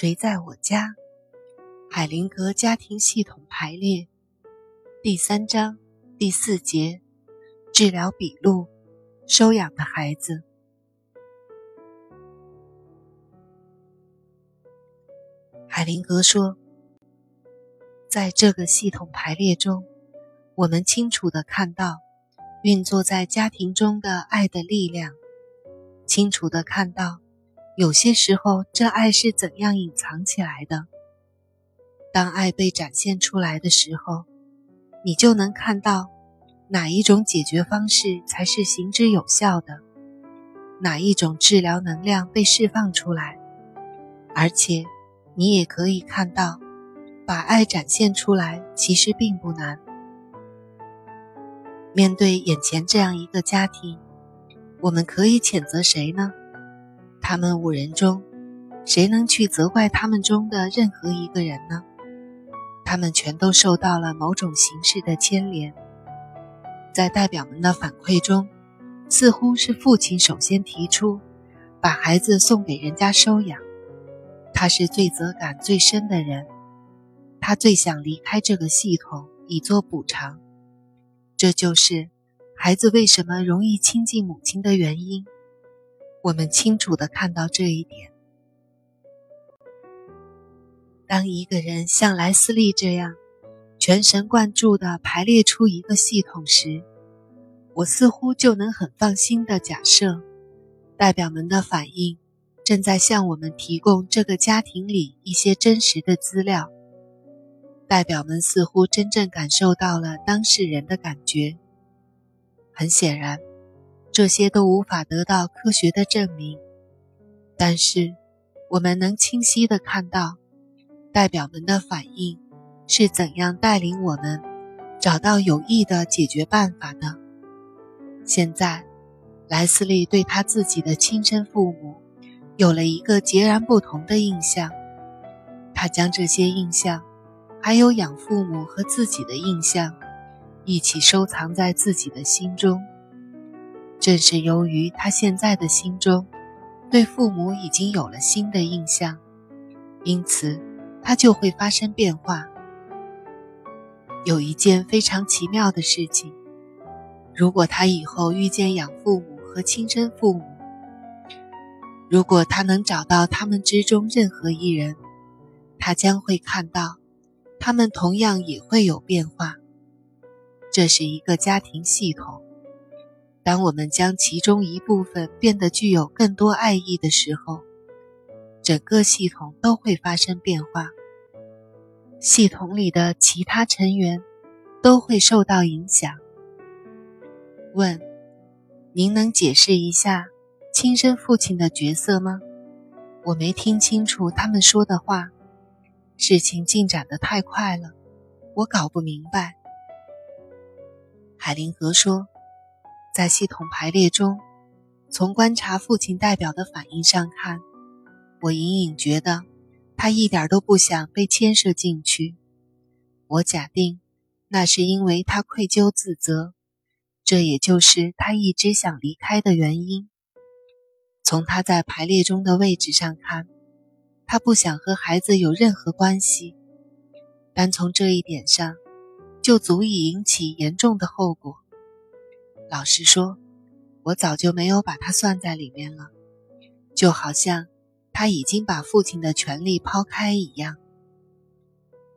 谁在我家？海灵格家庭系统排列第三章第四节治疗笔录：收养的孩子。海灵格说，在这个系统排列中，我们清楚的看到运作在家庭中的爱的力量，清楚的看到。有些时候，这爱是怎样隐藏起来的？当爱被展现出来的时候，你就能看到哪一种解决方式才是行之有效的，哪一种治疗能量被释放出来。而且，你也可以看到，把爱展现出来其实并不难。面对眼前这样一个家庭，我们可以谴责谁呢？他们五人中，谁能去责怪他们中的任何一个人呢？他们全都受到了某种形式的牵连。在代表们的反馈中，似乎是父亲首先提出把孩子送给人家收养，他是罪责感最深的人，他最想离开这个系统以作补偿。这就是孩子为什么容易亲近母亲的原因。我们清楚的看到这一点。当一个人像莱斯利这样全神贯注的排列出一个系统时，我似乎就能很放心的假设，代表们的反应正在向我们提供这个家庭里一些真实的资料。代表们似乎真正感受到了当事人的感觉。很显然。这些都无法得到科学的证明，但是我们能清晰地看到代表们的反应是怎样带领我们找到有益的解决办法的。现在，莱斯利对他自己的亲生父母有了一个截然不同的印象，他将这些印象，还有养父母和自己的印象，一起收藏在自己的心中。正是由于他现在的心中对父母已经有了新的印象，因此他就会发生变化。有一件非常奇妙的事情：如果他以后遇见养父母和亲生父母，如果他能找到他们之中任何一人，他将会看到他们同样也会有变化。这是一个家庭系统。当我们将其中一部分变得具有更多爱意的时候，整个系统都会发生变化。系统里的其他成员都会受到影响。问：您能解释一下亲生父亲的角色吗？我没听清楚他们说的话。事情进展得太快了，我搞不明白。海灵格说。在系统排列中，从观察父亲代表的反应上看，我隐隐觉得他一点都不想被牵涉进去。我假定那是因为他愧疚自责，这也就是他一直想离开的原因。从他在排列中的位置上看，他不想和孩子有任何关系。单从这一点上，就足以引起严重的后果。老实说，我早就没有把他算在里面了，就好像他已经把父亲的权利抛开一样。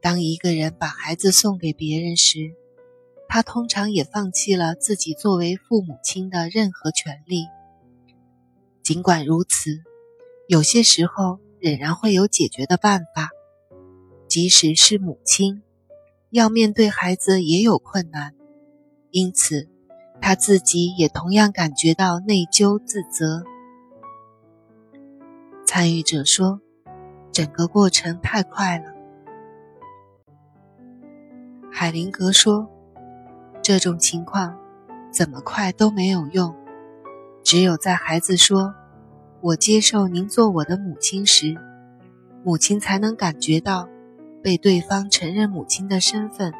当一个人把孩子送给别人时，他通常也放弃了自己作为父母亲的任何权利。尽管如此，有些时候仍然会有解决的办法，即使是母亲，要面对孩子也有困难，因此。他自己也同样感觉到内疚自责。参与者说：“整个过程太快了。”海灵格说：“这种情况怎么快都没有用，只有在孩子说‘我接受您做我的母亲’时，母亲才能感觉到被对方承认母亲的身份，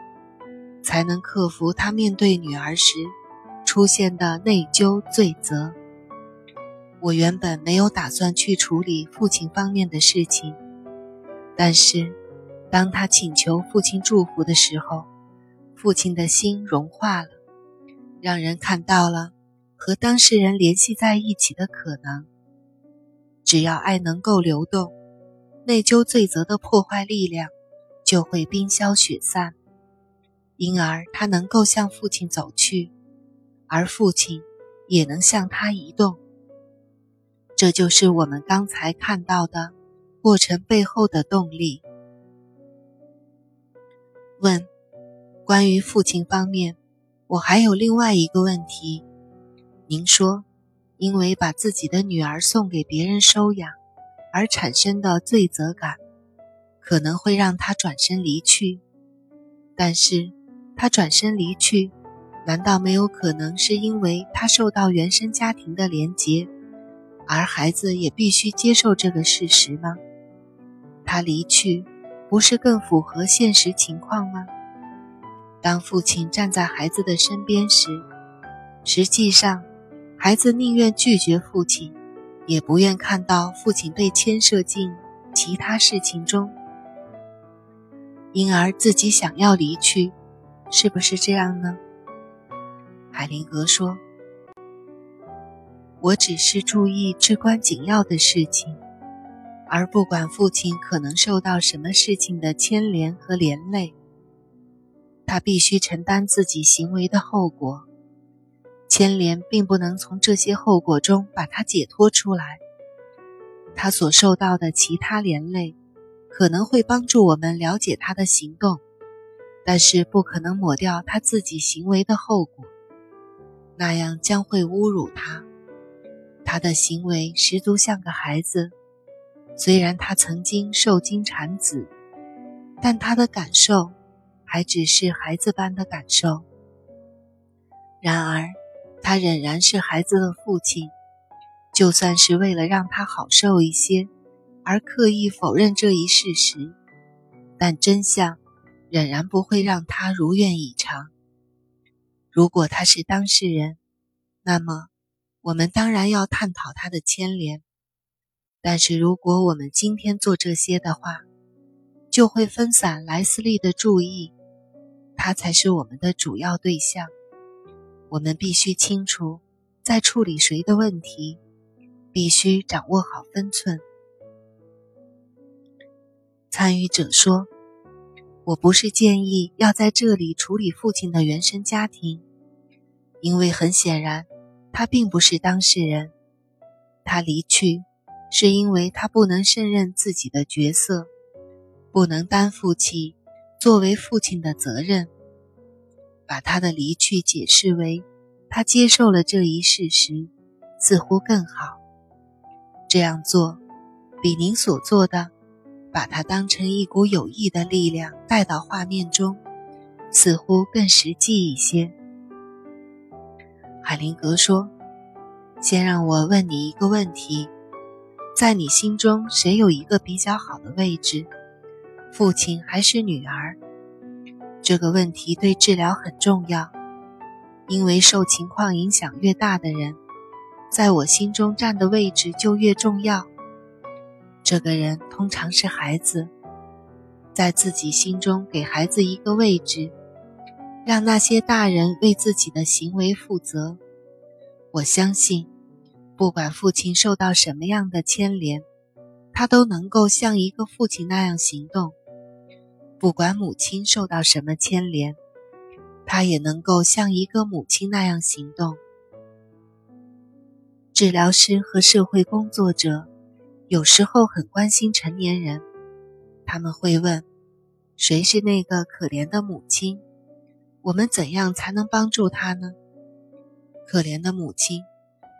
才能克服他面对女儿时。”出现的内疚罪责。我原本没有打算去处理父亲方面的事情，但是，当他请求父亲祝福的时候，父亲的心融化了，让人看到了和当事人联系在一起的可能。只要爱能够流动，内疚罪责的破坏力量就会冰消雪散，因而他能够向父亲走去，而父亲也能向他移动。这就是我们刚才看到的过程背后的动力。问。关于父亲方面，我还有另外一个问题。您说，因为把自己的女儿送给别人收养而产生的罪责感，可能会让他转身离去。但是，他转身离去，难道没有可能是因为他受到原生家庭的连结，而孩子也必须接受这个事实吗？他离去，不是更符合现实情况吗？当父亲站在孩子的身边时，实际上，孩子宁愿拒绝父亲，也不愿看到父亲被牵涉进其他事情中，因而自己想要离去，是不是这样呢？海灵格说：“我只是注意至关紧要的事情，而不管父亲可能受到什么事情的牵连和连累。”他必须承担自己行为的后果，牵连并不能从这些后果中把他解脱出来。他所受到的其他连累，可能会帮助我们了解他的行动，但是不可能抹掉他自己行为的后果，那样将会侮辱他。他的行为十足像个孩子，虽然他曾经受精产子，但他的感受。还只是孩子般的感受。然而，他仍然是孩子的父亲。就算是为了让他好受一些，而刻意否认这一事实，但真相仍然不会让他如愿以偿。如果他是当事人，那么我们当然要探讨他的牵连。但是，如果我们今天做这些的话，就会分散莱斯利的注意。他才是我们的主要对象，我们必须清楚在处理谁的问题，必须掌握好分寸。参与者说：“我不是建议要在这里处理父亲的原生家庭，因为很显然，他并不是当事人。他离去是因为他不能胜任自己的角色，不能担负起。”作为父亲的责任，把他的离去解释为他接受了这一事实，似乎更好。这样做，比您所做的把它当成一股有益的力量带到画面中，似乎更实际一些。海灵格说：“先让我问你一个问题，在你心中，谁有一个比较好的位置？”父亲还是女儿？这个问题对治疗很重要，因为受情况影响越大的人，在我心中占的位置就越重要。这个人通常是孩子，在自己心中给孩子一个位置，让那些大人为自己的行为负责。我相信，不管父亲受到什么样的牵连，他都能够像一个父亲那样行动。不管母亲受到什么牵连，他也能够像一个母亲那样行动。治疗师和社会工作者有时候很关心成年人，他们会问：“谁是那个可怜的母亲？我们怎样才能帮助她呢？”可怜的母亲，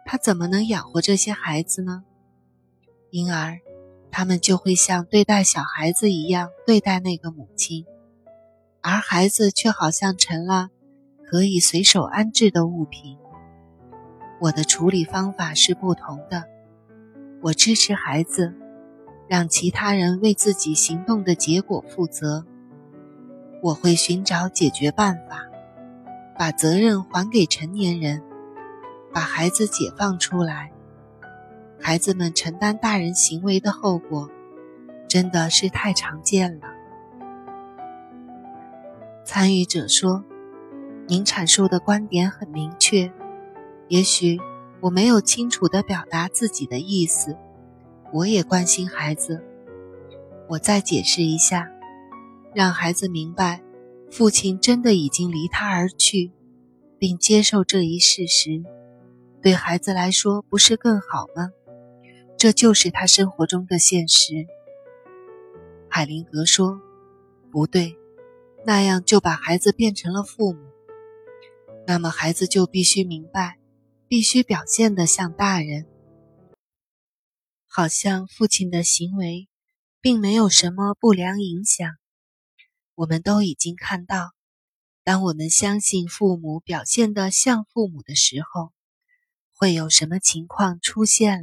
她怎么能养活这些孩子呢？因而。他们就会像对待小孩子一样对待那个母亲，而孩子却好像成了可以随手安置的物品。我的处理方法是不同的，我支持孩子，让其他人为自己行动的结果负责。我会寻找解决办法，把责任还给成年人，把孩子解放出来。孩子们承担大人行为的后果，真的是太常见了。参与者说：“您阐述的观点很明确，也许我没有清楚地表达自己的意思。我也关心孩子，我再解释一下，让孩子明白，父亲真的已经离他而去，并接受这一事实，对孩子来说不是更好吗？这就是他生活中的现实。”海灵格说：“不对。”那样就把孩子变成了父母，那么孩子就必须明白，必须表现得像大人，好像父亲的行为并没有什么不良影响。我们都已经看到，当我们相信父母表现得像父母的时候，会有什么情况出现。